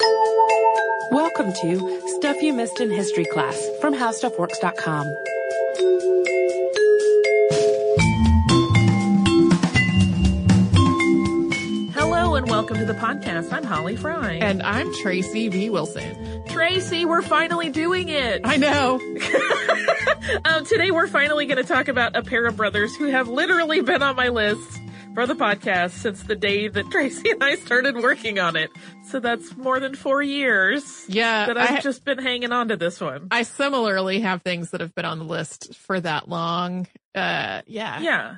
Welcome to Stuff You Missed in History class from HowStuffWorks.com. Hello and welcome to the podcast. I'm Holly Fry. And I'm Tracy V. Wilson. Tracy, we're finally doing it. I know. um, today we're finally going to talk about a pair of brothers who have literally been on my list for the podcast since the day that Tracy and I started working on it. So that's more than four years. Yeah. That I've I, just been hanging on to this one. I similarly have things that have been on the list for that long. Uh, yeah. Yeah.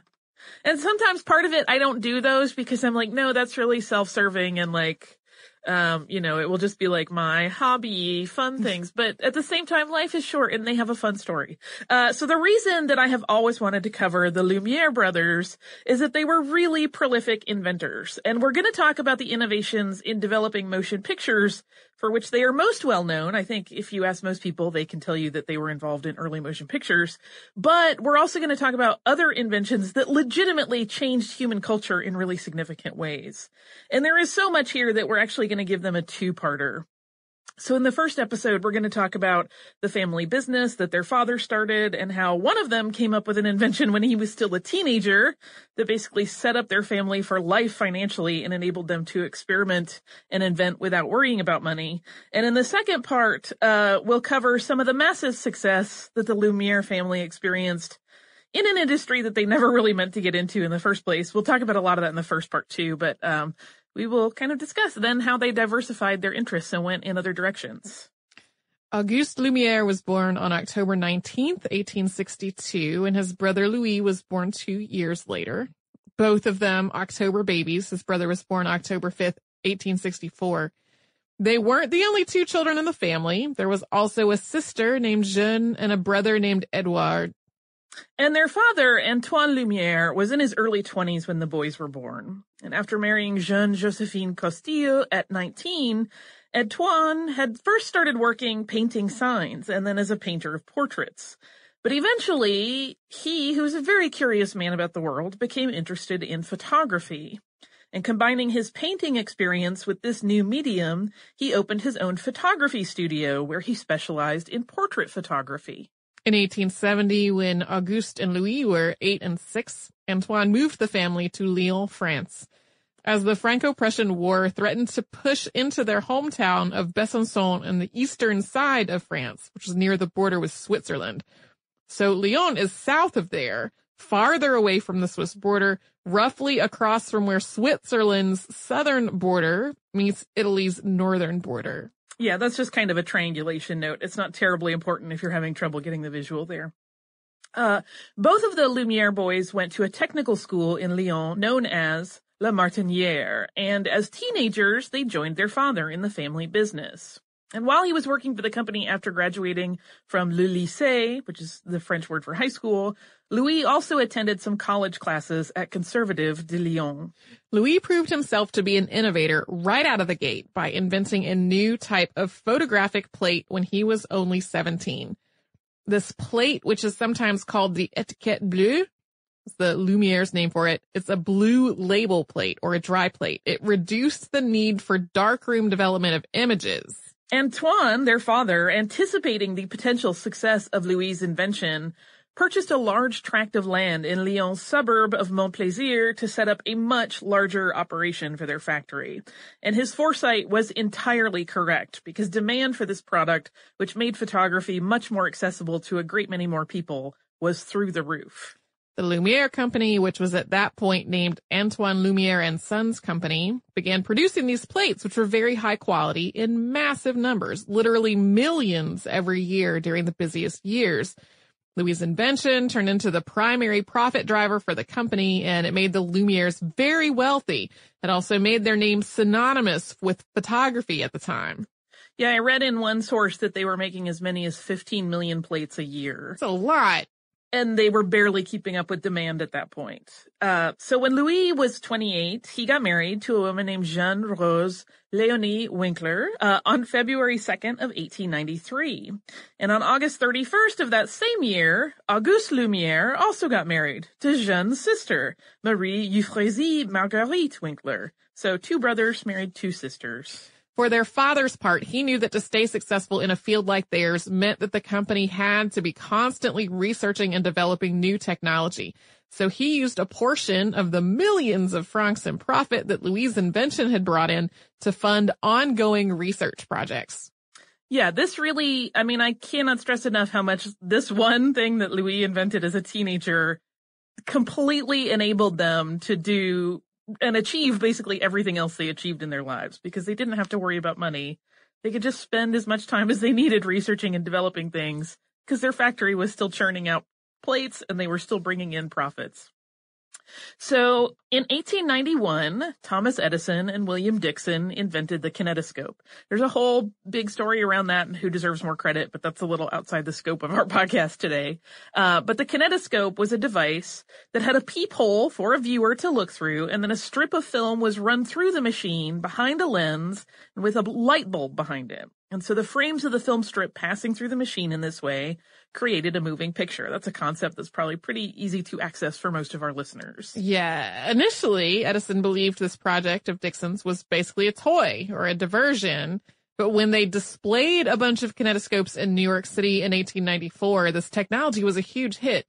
And sometimes part of it, I don't do those because I'm like, no, that's really self-serving and like, um, you know, it will just be like my hobby, fun things. But at the same time, life is short and they have a fun story. Uh, so the reason that I have always wanted to cover the Lumiere brothers is that they were really prolific inventors. And we're going to talk about the innovations in developing motion pictures for which they are most well known. I think if you ask most people, they can tell you that they were involved in early motion pictures. But we're also going to talk about other inventions that legitimately changed human culture in really significant ways. And there is so much here that we're actually going to give them a two-parter. So in the first episode, we're going to talk about the family business that their father started and how one of them came up with an invention when he was still a teenager that basically set up their family for life financially and enabled them to experiment and invent without worrying about money. And in the second part, uh, we'll cover some of the massive success that the Lumiere family experienced in an industry that they never really meant to get into in the first place. We'll talk about a lot of that in the first part too, but um, we will kind of discuss then how they diversified their interests and went in other directions. Auguste Lumiere was born on October 19th, 1862, and his brother Louis was born two years later. Both of them October babies. His brother was born October 5th, 1864. They weren't the only two children in the family. There was also a sister named Jeanne and a brother named Edouard. And their father, Antoine Lumiere, was in his early 20s when the boys were born. And after marrying Jeanne Josephine Costillo at 19, Antoine had first started working painting signs and then as a painter of portraits. But eventually, he, who was a very curious man about the world, became interested in photography. And combining his painting experience with this new medium, he opened his own photography studio where he specialized in portrait photography. In 1870, when Auguste and Louis were eight and six, Antoine moved the family to Lyon, France. as the Franco-Prussian War threatened to push into their hometown of Besançon in the eastern side of France, which is near the border with Switzerland. So Lyon is south of there, farther away from the Swiss border, roughly across from where Switzerland's southern border meets Italy's northern border. Yeah, that's just kind of a triangulation note. It's not terribly important if you're having trouble getting the visual there. Uh, both of the Lumiere boys went to a technical school in Lyon known as La Martiniere, and as teenagers, they joined their father in the family business. And while he was working for the company after graduating from Le Lycée, which is the French word for high school, Louis also attended some college classes at Conservatoire de Lyon. Louis proved himself to be an innovator right out of the gate by inventing a new type of photographic plate when he was only 17. This plate, which is sometimes called the etiquette bleue, is the Lumiere's name for it. It's a blue label plate or a dry plate. It reduced the need for darkroom development of images. Antoine, their father, anticipating the potential success of Louis' invention, purchased a large tract of land in Lyon's suburb of Montplaisir to set up a much larger operation for their factory. And his foresight was entirely correct because demand for this product, which made photography much more accessible to a great many more people, was through the roof. The Lumiere Company, which was at that point named Antoine Lumiere and Sons Company, began producing these plates, which were very high quality in massive numbers, literally millions every year during the busiest years. Louis' invention turned into the primary profit driver for the company and it made the Lumieres very wealthy. It also made their name synonymous with photography at the time. Yeah, I read in one source that they were making as many as 15 million plates a year. It's a lot and they were barely keeping up with demand at that point. Uh, so when Louis was 28, he got married to a woman named Jeanne Rose Leonie Winkler uh, on February 2nd of 1893. And on August 31st of that same year, Auguste Lumiere also got married to Jeanne's sister, Marie Euphrasie Marguerite Winkler. So two brothers married two sisters. For their father's part, he knew that to stay successful in a field like theirs meant that the company had to be constantly researching and developing new technology. So he used a portion of the millions of francs in profit that Louis' invention had brought in to fund ongoing research projects. Yeah, this really, I mean, I cannot stress enough how much this one thing that Louis invented as a teenager completely enabled them to do and achieve basically everything else they achieved in their lives because they didn't have to worry about money. They could just spend as much time as they needed researching and developing things because their factory was still churning out plates and they were still bringing in profits. So in 1891, Thomas Edison and William Dickson invented the kinetoscope. There's a whole big story around that and who deserves more credit, but that's a little outside the scope of our podcast today. Uh, but the kinetoscope was a device that had a peephole for a viewer to look through, and then a strip of film was run through the machine behind a lens with a light bulb behind it. And so the frames of the film strip passing through the machine in this way created a moving picture. That's a concept that's probably pretty easy to access for most of our listeners. Yeah. Initially, Edison believed this project of Dickson's was basically a toy or a diversion. But when they displayed a bunch of kinetoscopes in New York City in 1894, this technology was a huge hit.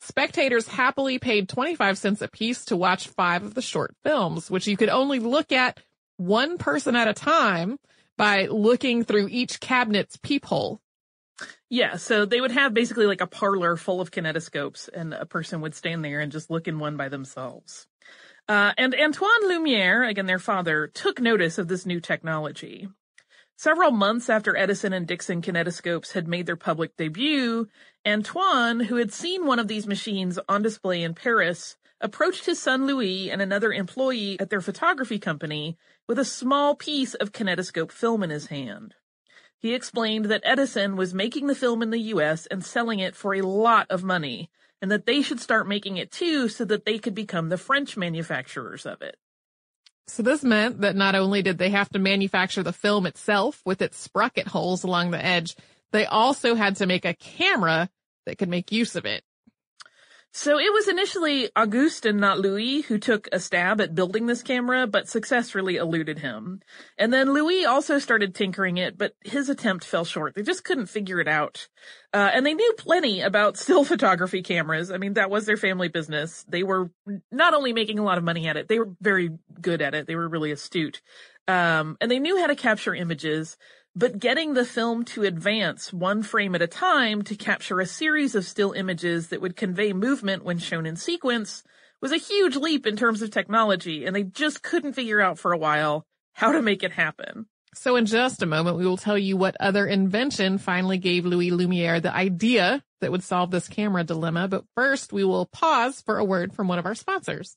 Spectators happily paid 25 cents a piece to watch five of the short films, which you could only look at one person at a time by looking through each cabinet's peephole. Yeah, so they would have basically like a parlor full of kinetoscopes and a person would stand there and just look in one by themselves. Uh, and Antoine Lumiere, again their father, took notice of this new technology. Several months after Edison and Dickson kinetoscopes had made their public debut, Antoine, who had seen one of these machines on display in Paris, approached his son Louis and another employee at their photography company with a small piece of kinetoscope film in his hand. He explained that Edison was making the film in the US and selling it for a lot of money, and that they should start making it too so that they could become the French manufacturers of it. So this meant that not only did they have to manufacture the film itself with its sprocket holes along the edge, they also had to make a camera that could make use of it. So it was initially Auguste and not Louis who took a stab at building this camera, but success really eluded him. And then Louis also started tinkering it, but his attempt fell short. They just couldn't figure it out. Uh, and they knew plenty about still photography cameras. I mean, that was their family business. They were not only making a lot of money at it, they were very good at it. They were really astute. Um, and they knew how to capture images, but getting the film to advance one frame at a time to capture a series of still images that would convey movement when shown in sequence was a huge leap in terms of technology, and they just couldn't figure out for a while how to make it happen. So in just a moment, we will tell you what other invention finally gave Louis Lumiere the idea that would solve this camera dilemma. But first, we will pause for a word from one of our sponsors.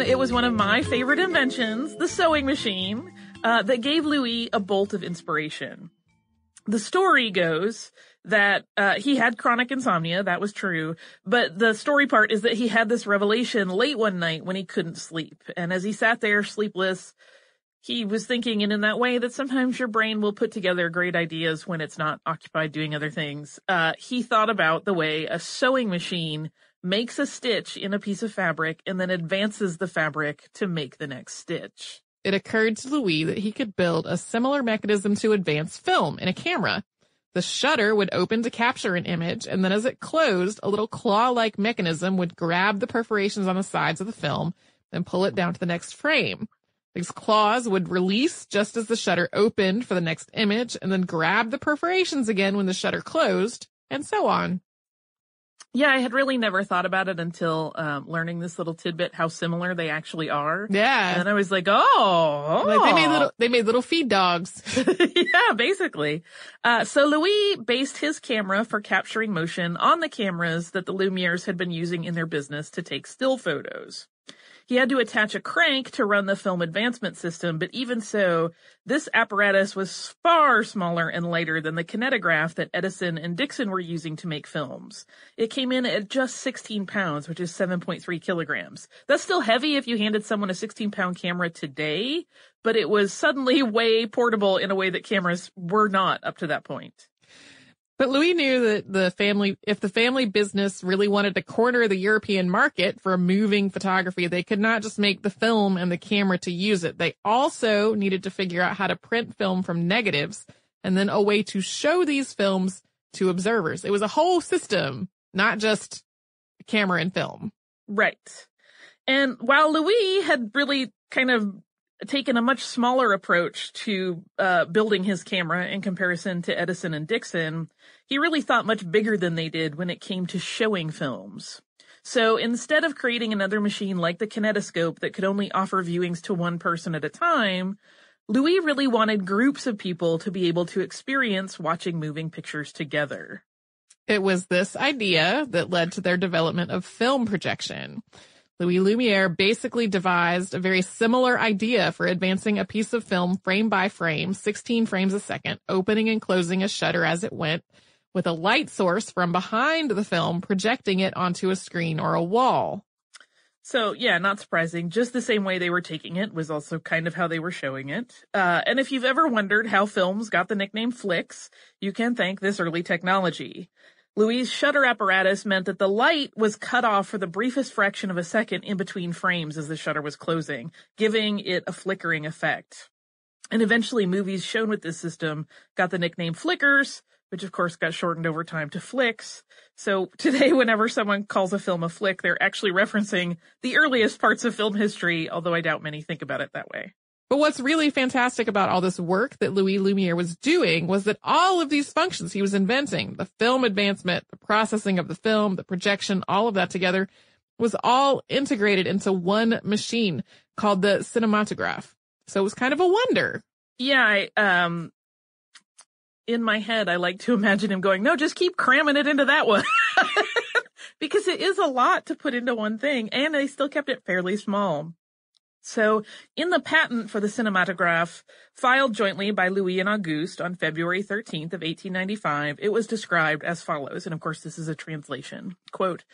It was one of my favorite inventions, the sewing machine, uh, that gave Louis a bolt of inspiration. The story goes that uh, he had chronic insomnia. That was true. But the story part is that he had this revelation late one night when he couldn't sleep. And as he sat there sleepless, he was thinking and in that way that sometimes your brain will put together great ideas when it's not occupied doing other things. Uh, he thought about the way a sewing machine makes a stitch in a piece of fabric and then advances the fabric to make the next stitch. It occurred to Louis that he could build a similar mechanism to advance film in a camera. The shutter would open to capture an image, and then as it closed, a little claw-like mechanism would grab the perforations on the sides of the film and pull it down to the next frame. These claws would release just as the shutter opened for the next image and then grab the perforations again when the shutter closed, and so on. Yeah, I had really never thought about it until um, learning this little tidbit how similar they actually are. Yeah. And I was like, oh, Like they made oh. little they made little feed dogs. yeah, basically. Uh, so Louis based his camera for capturing motion on the cameras that the Lumieres had been using in their business to take still photos. He had to attach a crank to run the film advancement system, but even so, this apparatus was far smaller and lighter than the kinetograph that Edison and Dickson were using to make films. It came in at just 16 pounds, which is 7.3 kilograms. That's still heavy if you handed someone a 16 pound camera today, but it was suddenly way portable in a way that cameras were not up to that point. But Louis knew that the family, if the family business really wanted to corner the European market for moving photography, they could not just make the film and the camera to use it. They also needed to figure out how to print film from negatives and then a way to show these films to observers. It was a whole system, not just camera and film. Right. And while Louis had really kind of taken a much smaller approach to uh, building his camera in comparison to Edison and Dickson, he really thought much bigger than they did when it came to showing films. So instead of creating another machine like the kinetoscope that could only offer viewings to one person at a time, Louis really wanted groups of people to be able to experience watching moving pictures together. It was this idea that led to their development of film projection. Louis Lumiere basically devised a very similar idea for advancing a piece of film frame by frame, 16 frames a second, opening and closing a shutter as it went, with a light source from behind the film projecting it onto a screen or a wall. So yeah, not surprising. Just the same way they were taking it was also kind of how they were showing it. Uh, and if you've ever wondered how films got the nickname flicks, you can thank this early technology. Louis' shutter apparatus meant that the light was cut off for the briefest fraction of a second in between frames as the shutter was closing, giving it a flickering effect. And eventually movies shown with this system got the nickname flickers, which of course got shortened over time to flicks. So today, whenever someone calls a film a flick, they're actually referencing the earliest parts of film history, although I doubt many think about it that way. But what's really fantastic about all this work that Louis Lumiere was doing was that all of these functions he was inventing, the film advancement, the processing of the film, the projection, all of that together was all integrated into one machine called the cinematograph. So it was kind of a wonder. Yeah, I, um, in my head, I like to imagine him going, no, just keep cramming it into that one. because it is a lot to put into one thing and they still kept it fairly small. So, in the patent for the cinematograph, filed jointly by Louis and Auguste on February 13th of 1895, it was described as follows, and of course this is a translation. Quote,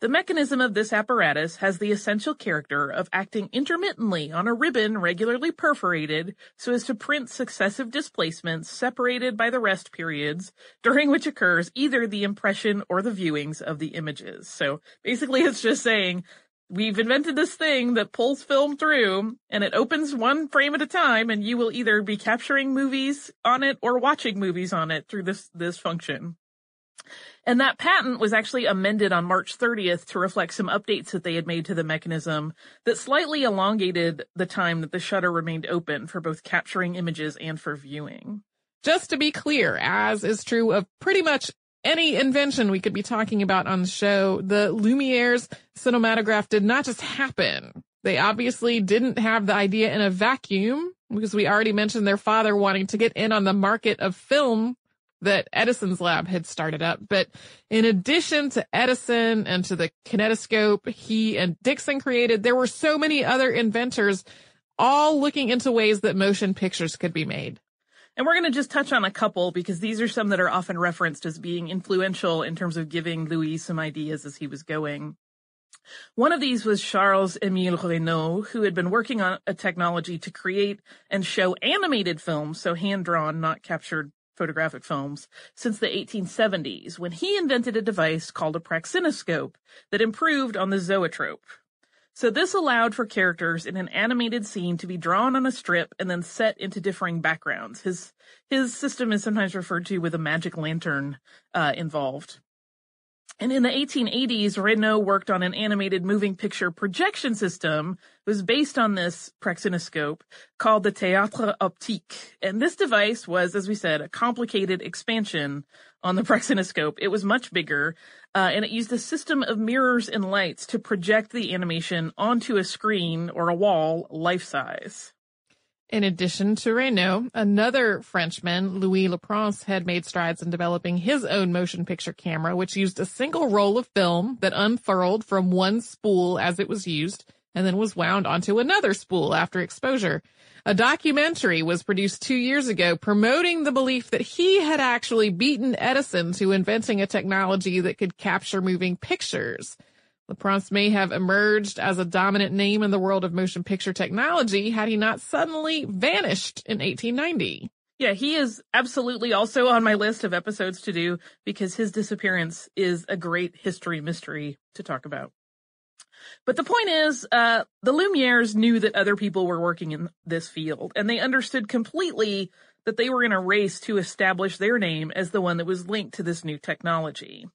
the mechanism of this apparatus has the essential character of acting intermittently on a ribbon regularly perforated so as to print successive displacements separated by the rest periods during which occurs either the impression or the viewings of the images. So basically it's just saying we've invented this thing that pulls film through and it opens one frame at a time and you will either be capturing movies on it or watching movies on it through this, this function. And that patent was actually amended on March 30th to reflect some updates that they had made to the mechanism that slightly elongated the time that the shutter remained open for both capturing images and for viewing. Just to be clear, as is true of pretty much any invention we could be talking about on the show, the Lumiere's cinematograph did not just happen. They obviously didn't have the idea in a vacuum because we already mentioned their father wanting to get in on the market of film that Edison's lab had started up. But in addition to Edison and to the kinetoscope he and Dickson created, there were so many other inventors all looking into ways that motion pictures could be made. And we're going to just touch on a couple because these are some that are often referenced as being influential in terms of giving Louis some ideas as he was going. One of these was Charles Emile Reynaud, who had been working on a technology to create and show animated films, so hand drawn, not captured photographic films, since the 1870s, when he invented a device called a praxinoscope that improved on the zoetrope. So this allowed for characters in an animated scene to be drawn on a strip and then set into differing backgrounds. His his system is sometimes referred to with a magic lantern uh, involved. And in the 1880s, Reynaud worked on an animated moving picture projection system. It was based on this praxinoscope called the Théâtre Optique. And this device was, as we said, a complicated expansion on the praxinoscope. It was much bigger, uh, and it used a system of mirrors and lights to project the animation onto a screen or a wall life size. In addition to Reynaud, another Frenchman, Louis Le Prince, had made strides in developing his own motion picture camera, which used a single roll of film that unfurled from one spool as it was used and then was wound onto another spool after exposure. A documentary was produced two years ago promoting the belief that he had actually beaten Edison to inventing a technology that could capture moving pictures. Le Prince may have emerged as a dominant name in the world of motion picture technology had he not suddenly vanished in 1890. Yeah, he is absolutely also on my list of episodes to do because his disappearance is a great history mystery to talk about. But the point is, uh, the Lumieres knew that other people were working in this field and they understood completely that they were in a race to establish their name as the one that was linked to this new technology.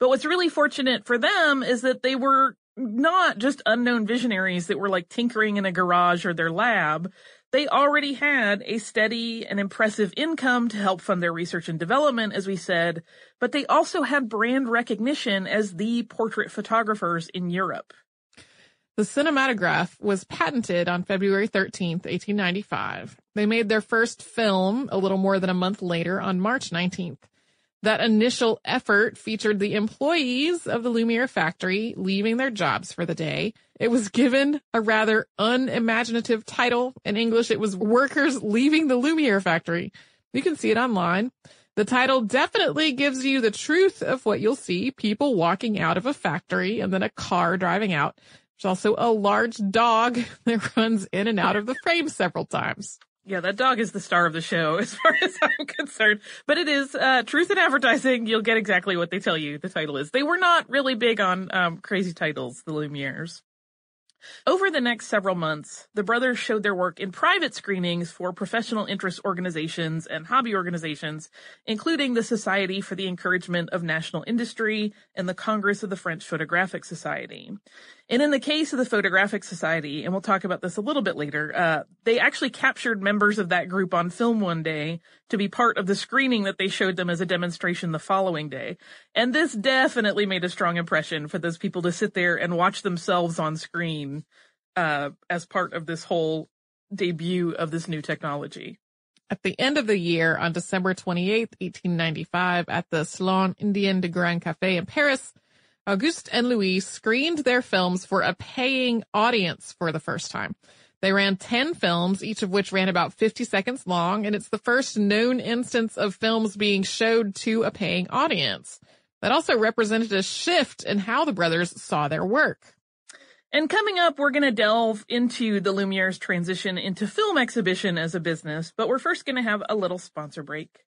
But what's really fortunate for them is that they were not just unknown visionaries that were like tinkering in a garage or their lab. They already had a steady and impressive income to help fund their research and development, as we said, but they also had brand recognition as the portrait photographers in Europe. The cinematograph was patented on February 13th, 1895. They made their first film a little more than a month later on March 19th. That initial effort featured the employees of the Lumiere factory leaving their jobs for the day. It was given a rather unimaginative title. In English, it was Workers Leaving the Lumiere Factory. You can see it online. The title definitely gives you the truth of what you'll see. People walking out of a factory and then a car driving out. There's also a large dog that runs in and out of the frame several times. Yeah, that dog is the star of the show as far as I'm concerned. But it is uh, truth in advertising. You'll get exactly what they tell you the title is. They were not really big on um, crazy titles, the Lumieres. Over the next several months, the brothers showed their work in private screenings for professional interest organizations and hobby organizations, including the Society for the Encouragement of National Industry and the Congress of the French Photographic Society. And in the case of the Photographic Society, and we'll talk about this a little bit later, uh, they actually captured members of that group on film one day to be part of the screening that they showed them as a demonstration the following day. And this definitely made a strong impression for those people to sit there and watch themselves on screen, uh, as part of this whole debut of this new technology. At the end of the year, on December 28th, 1895, at the Salon Indien de Grand Café in Paris, Auguste and Louis screened their films for a paying audience for the first time. They ran 10 films, each of which ran about 50 seconds long, and it's the first known instance of films being showed to a paying audience. That also represented a shift in how the brothers saw their work. And coming up, we're going to delve into the Lumiere's transition into film exhibition as a business, but we're first going to have a little sponsor break.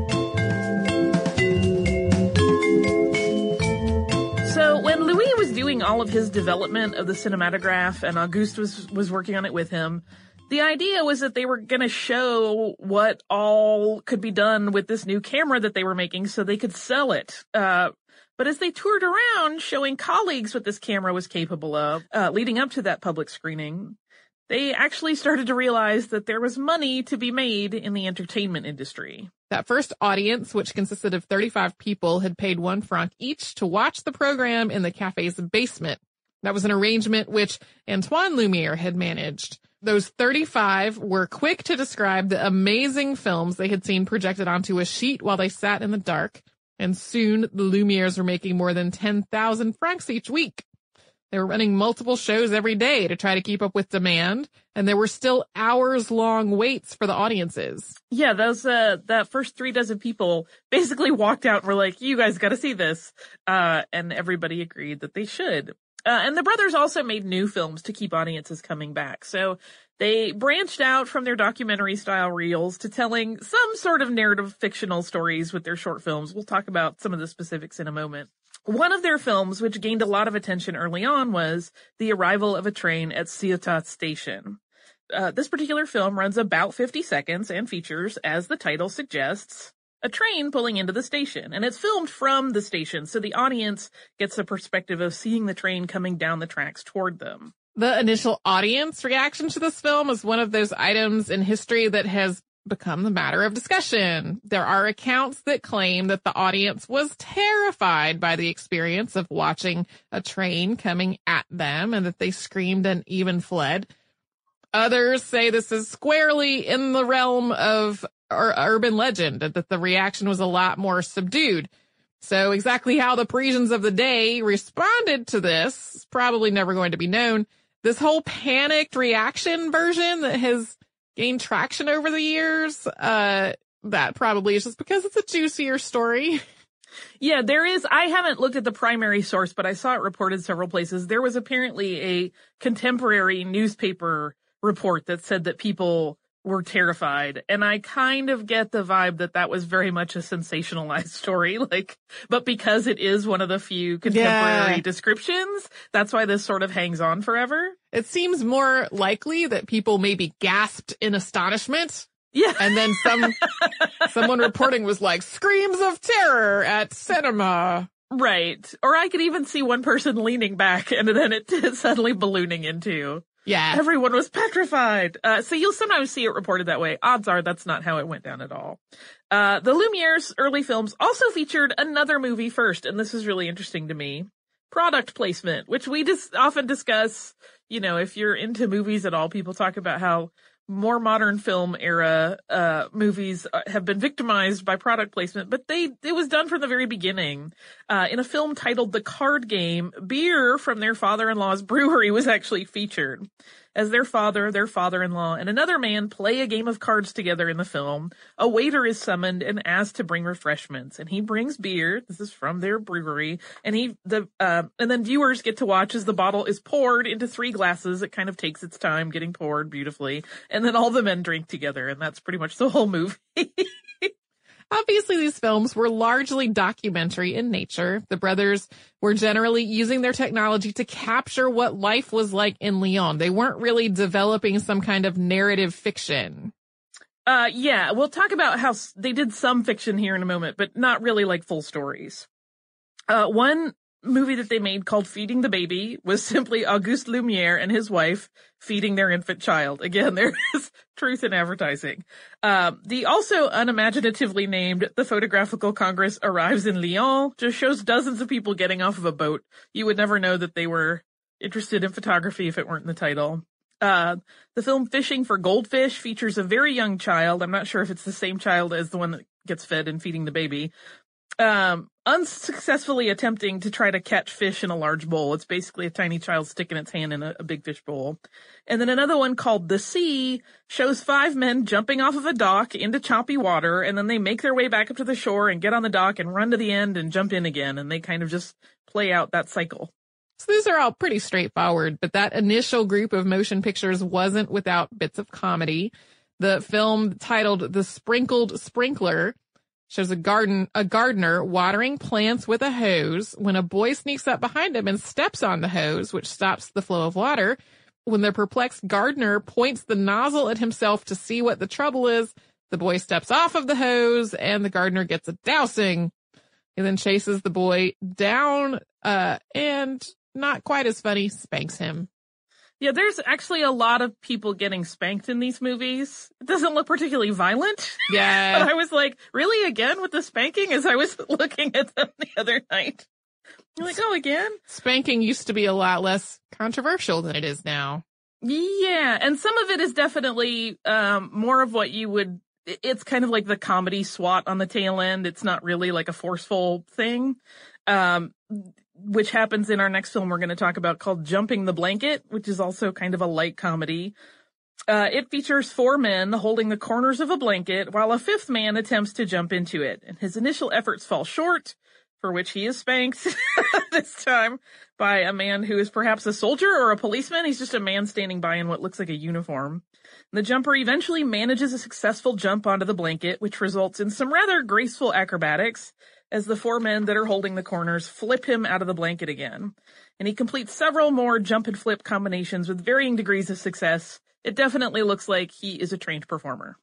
His development of the cinematograph and Auguste was, was working on it with him, the idea was that they were going to show what all could be done with this new camera that they were making so they could sell it. Uh, but as they toured around showing colleagues what this camera was capable of, uh, leading up to that public screening, they actually started to realize that there was money to be made in the entertainment industry. That first audience, which consisted of 35 people, had paid one franc each to watch the program in the cafe's basement. That was an arrangement which Antoine Lumiere had managed. Those 35 were quick to describe the amazing films they had seen projected onto a sheet while they sat in the dark. And soon the Lumieres were making more than 10,000 francs each week. They were running multiple shows every day to try to keep up with demand, and there were still hours long waits for the audiences. Yeah, those uh that first three dozen people basically walked out and were like, "You guys got to see this," uh, and everybody agreed that they should. Uh, and the brothers also made new films to keep audiences coming back. So they branched out from their documentary style reels to telling some sort of narrative fictional stories with their short films. We'll talk about some of the specifics in a moment. One of their films, which gained a lot of attention early on, was The Arrival of a Train at Ciotat Station. Uh, this particular film runs about 50 seconds and features, as the title suggests, a train pulling into the station. And it's filmed from the station, so the audience gets the perspective of seeing the train coming down the tracks toward them. The initial audience reaction to this film is one of those items in history that has become the matter of discussion. There are accounts that claim that the audience was terrified by the experience of watching a train coming at them and that they screamed and even fled. Others say this is squarely in the realm of ur- urban legend, that the reaction was a lot more subdued. So exactly how the Parisians of the day responded to this is probably never going to be known. This whole panicked reaction version that has gained traction over the years, uh, that probably is just because it's a juicier story. Yeah, there is. I haven't looked at the primary source, but I saw it reported several places. There was apparently a contemporary newspaper report that said that people were terrified. And I kind of get the vibe that that was very much a sensationalized story. Like, but because it is one of the few contemporary Yeah. descriptions, that's why this sort of hangs on forever. It seems more likely that people maybe gasped in astonishment Yeah. and then some, someone reporting was like screams of terror at cinema. Right. Or I could even see one person leaning back and then it suddenly ballooning into. Yeah. Everyone was petrified. Uh, so you'll sometimes see it reported that way. Odds are that's not how it went down at all. Uh, the Lumiere's early films also featured another movie first, and this is really interesting to me. Product placement, which we just often discuss. You know, if you're into movies at all, people talk about how more modern film era uh movies uh, have been victimized by product placement but they it was done from the very beginning. Uh in a film titled the card game beer from their father-in-law's brewery was actually featured as their father their father-in-law and another man play a game of cards together in the film. A waiter is summoned and asked to bring refreshments and he brings beer. This is from their brewery and he the uh and then viewers get to watch as the bottle is poured into three glasses. It kind of takes its time getting poured beautifully and then all the men drink together and that's pretty much the whole movie Obviously, these films were largely documentary in nature. The brothers were generally using their technology to capture what life was like in Lyon. They weren't really developing some kind of narrative fiction. uh yeah we'll talk about how they did some fiction here in a moment but not really like full stories uh one movie that they made called Feeding the Baby was simply Auguste Lumiere and his wife feeding their infant child. Again, there is truth in advertising. Um, the also unimaginatively named The Photographical Congress arrives in Lyon just shows dozens of people getting off of a boat. You would never know that they were interested in photography if it weren't in the title. Uh, the film Fishing for Goldfish features a very young child. I'm not sure if it's the same child as the one that gets fed and feeding the baby. Um, unsuccessfully attempting to try to catch fish in a large bowl. It's basically a tiny child sticking its hand in a, a big fish bowl. And then another one called The Sea shows five men jumping off of a dock into choppy water and then they make their way back up to the shore and get on the dock and run to the end and jump in again and they kind of just play out that cycle. So these are all pretty straightforward, but that initial group of motion pictures wasn't without bits of comedy. The film titled The Sprinkled Sprinkler shows a garden, a gardener watering plants with a hose when a boy sneaks up behind him and steps on the hose, which stops the flow of water. When the perplexed gardener points the nozzle at himself to see what the trouble is, the boy steps off of the hose and the gardener gets a dousing. He then chases the boy down, uh, and not quite as funny, spanks him. Yeah, there's actually a lot of people getting spanked in these movies. It doesn't look particularly violent. Yeah. but I was like, really again with the spanking as I was looking at them the other night. I'm like, oh, again? Spanking used to be a lot less controversial than it is now. Yeah, and some of it is definitely um more of what you would it's kind of like the comedy swat on the tail end. It's not really like a forceful thing. Um which happens in our next film we're going to talk about called Jumping the Blanket, which is also kind of a light comedy. Uh, it features four men holding the corners of a blanket while a fifth man attempts to jump into it. And his initial efforts fall short, for which he is spanked this time by a man who is perhaps a soldier or a policeman. He's just a man standing by in what looks like a uniform. The jumper eventually manages a successful jump onto the blanket, which results in some rather graceful acrobatics as the four men that are holding the corners flip him out of the blanket again. And he completes several more jump and flip combinations with varying degrees of success. It definitely looks like he is a trained performer.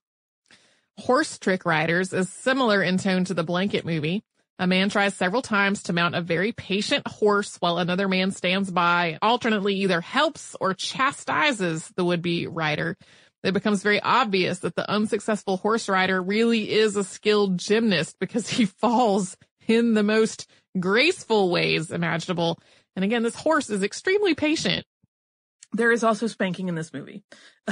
Horse Trick Riders is similar in tone to the blanket movie. A man tries several times to mount a very patient horse while another man stands by, alternately either helps or chastises the would-be rider. It becomes very obvious that the unsuccessful horse rider really is a skilled gymnast because he falls in the most graceful ways imaginable. And again, this horse is extremely patient. There is also spanking in this movie.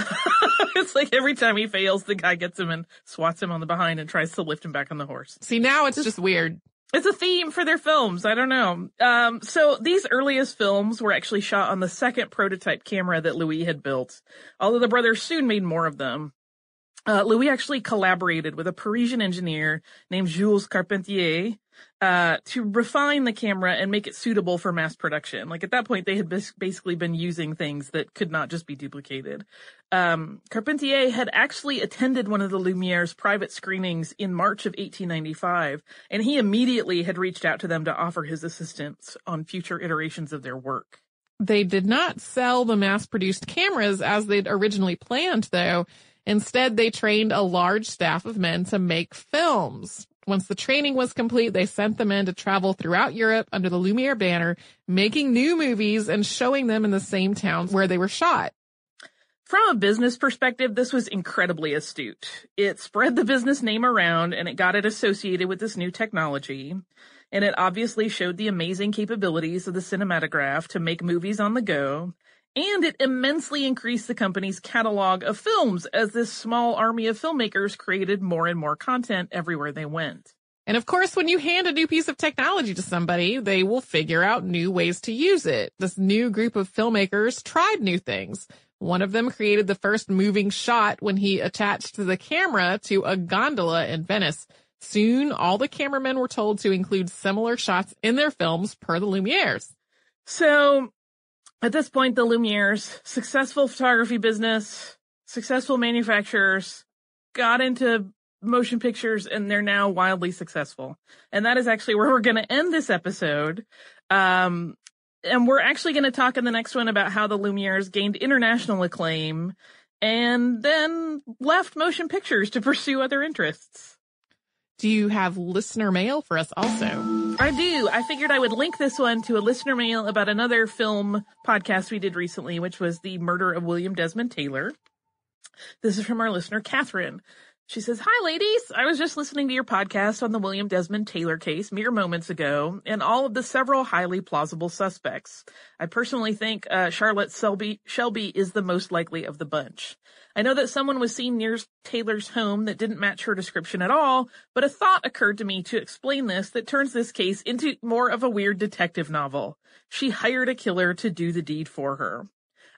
it's like every time he fails, the guy gets him and swats him on the behind and tries to lift him back on the horse. See, now it's just weird. It's a theme for their films. I don't know. Um, so these earliest films were actually shot on the second prototype camera that Louis had built, although the brothers soon made more of them. Uh, Louis actually collaborated with a Parisian engineer named Jules Carpentier uh, to refine the camera and make it suitable for mass production. Like at that point, they had basically been using things that could not just be duplicated. Um, Carpentier had actually attended one of the Lumiere's private screenings in March of 1895, and he immediately had reached out to them to offer his assistance on future iterations of their work. They did not sell the mass produced cameras as they'd originally planned, though. Instead, they trained a large staff of men to make films. Once the training was complete, they sent the men to travel throughout Europe under the Lumiere banner, making new movies and showing them in the same towns where they were shot. From a business perspective, this was incredibly astute. It spread the business name around and it got it associated with this new technology. And it obviously showed the amazing capabilities of the cinematograph to make movies on the go and it immensely increased the company's catalog of films as this small army of filmmakers created more and more content everywhere they went. And of course, when you hand a new piece of technology to somebody, they will figure out new ways to use it. This new group of filmmakers tried new things. One of them created the first moving shot when he attached the camera to a gondola in Venice. Soon, all the cameramen were told to include similar shots in their films per the Lumieres. So, at this point, the Lumieres, successful photography business, successful manufacturers, got into motion pictures and they're now wildly successful. And that is actually where we're going to end this episode. Um, and we're actually going to talk in the next one about how the Lumieres gained international acclaim and then left motion pictures to pursue other interests. Do you have listener mail for us also? I do. I figured I would link this one to a listener mail about another film podcast we did recently, which was the murder of William Desmond Taylor. This is from our listener, Catherine. She says, Hi ladies, I was just listening to your podcast on the William Desmond Taylor case mere moments ago and all of the several highly plausible suspects. I personally think uh, Charlotte Selby, Shelby is the most likely of the bunch. I know that someone was seen near Taylor's home that didn't match her description at all, but a thought occurred to me to explain this that turns this case into more of a weird detective novel. She hired a killer to do the deed for her.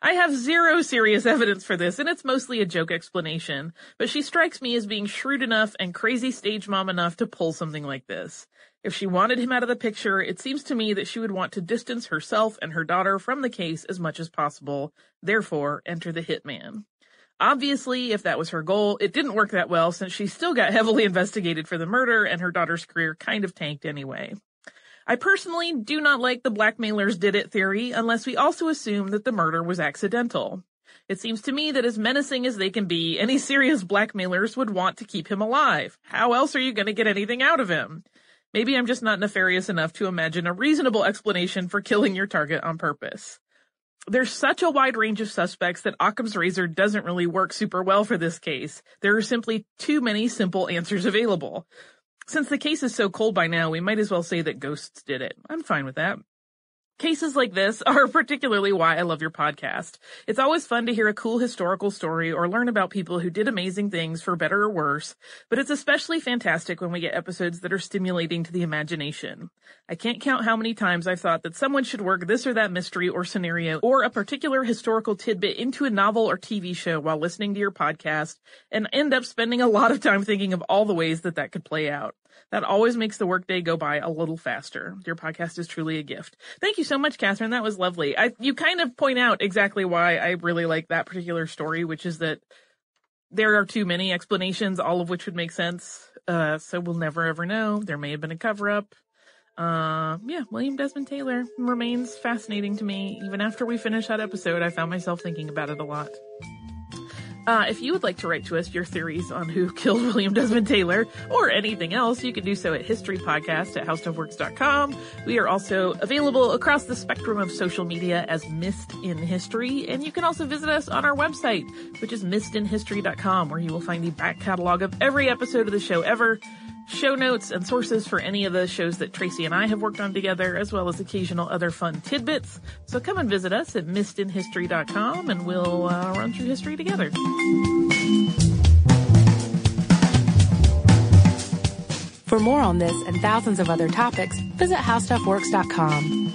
I have zero serious evidence for this, and it's mostly a joke explanation, but she strikes me as being shrewd enough and crazy stage mom enough to pull something like this. If she wanted him out of the picture, it seems to me that she would want to distance herself and her daughter from the case as much as possible, therefore enter the hitman. Obviously, if that was her goal, it didn't work that well since she still got heavily investigated for the murder and her daughter's career kind of tanked anyway. I personally do not like the blackmailers did it theory unless we also assume that the murder was accidental. It seems to me that as menacing as they can be, any serious blackmailers would want to keep him alive. How else are you going to get anything out of him? Maybe I'm just not nefarious enough to imagine a reasonable explanation for killing your target on purpose. There's such a wide range of suspects that Occam's razor doesn't really work super well for this case. There are simply too many simple answers available. Since the case is so cold by now, we might as well say that ghosts did it. I'm fine with that. Cases like this are particularly why I love your podcast. It's always fun to hear a cool historical story or learn about people who did amazing things for better or worse, but it's especially fantastic when we get episodes that are stimulating to the imagination. I can't count how many times I've thought that someone should work this or that mystery or scenario or a particular historical tidbit into a novel or TV show while listening to your podcast and end up spending a lot of time thinking of all the ways that that could play out. That always makes the workday go by a little faster. Your podcast is truly a gift. Thank you so much, Catherine. That was lovely. I, you kind of point out exactly why I really like that particular story, which is that there are too many explanations, all of which would make sense. Uh, so we'll never ever know. There may have been a cover up. Uh, yeah, William Desmond Taylor remains fascinating to me. Even after we finish that episode, I found myself thinking about it a lot. Uh, if you would like to write to us your theories on who killed William Desmond Taylor or anything else, you can do so at historypodcast at howstuffworks.com. We are also available across the spectrum of social media as Missed in History, and you can also visit us on our website, which is missedinhistory.com, where you will find the back catalog of every episode of the show ever show notes and sources for any of the shows that Tracy and I have worked on together, as well as occasional other fun tidbits. So come and visit us at missedinhistory.com and we'll uh, run through history together. For more on this and thousands of other topics, visit howstuffworks.com.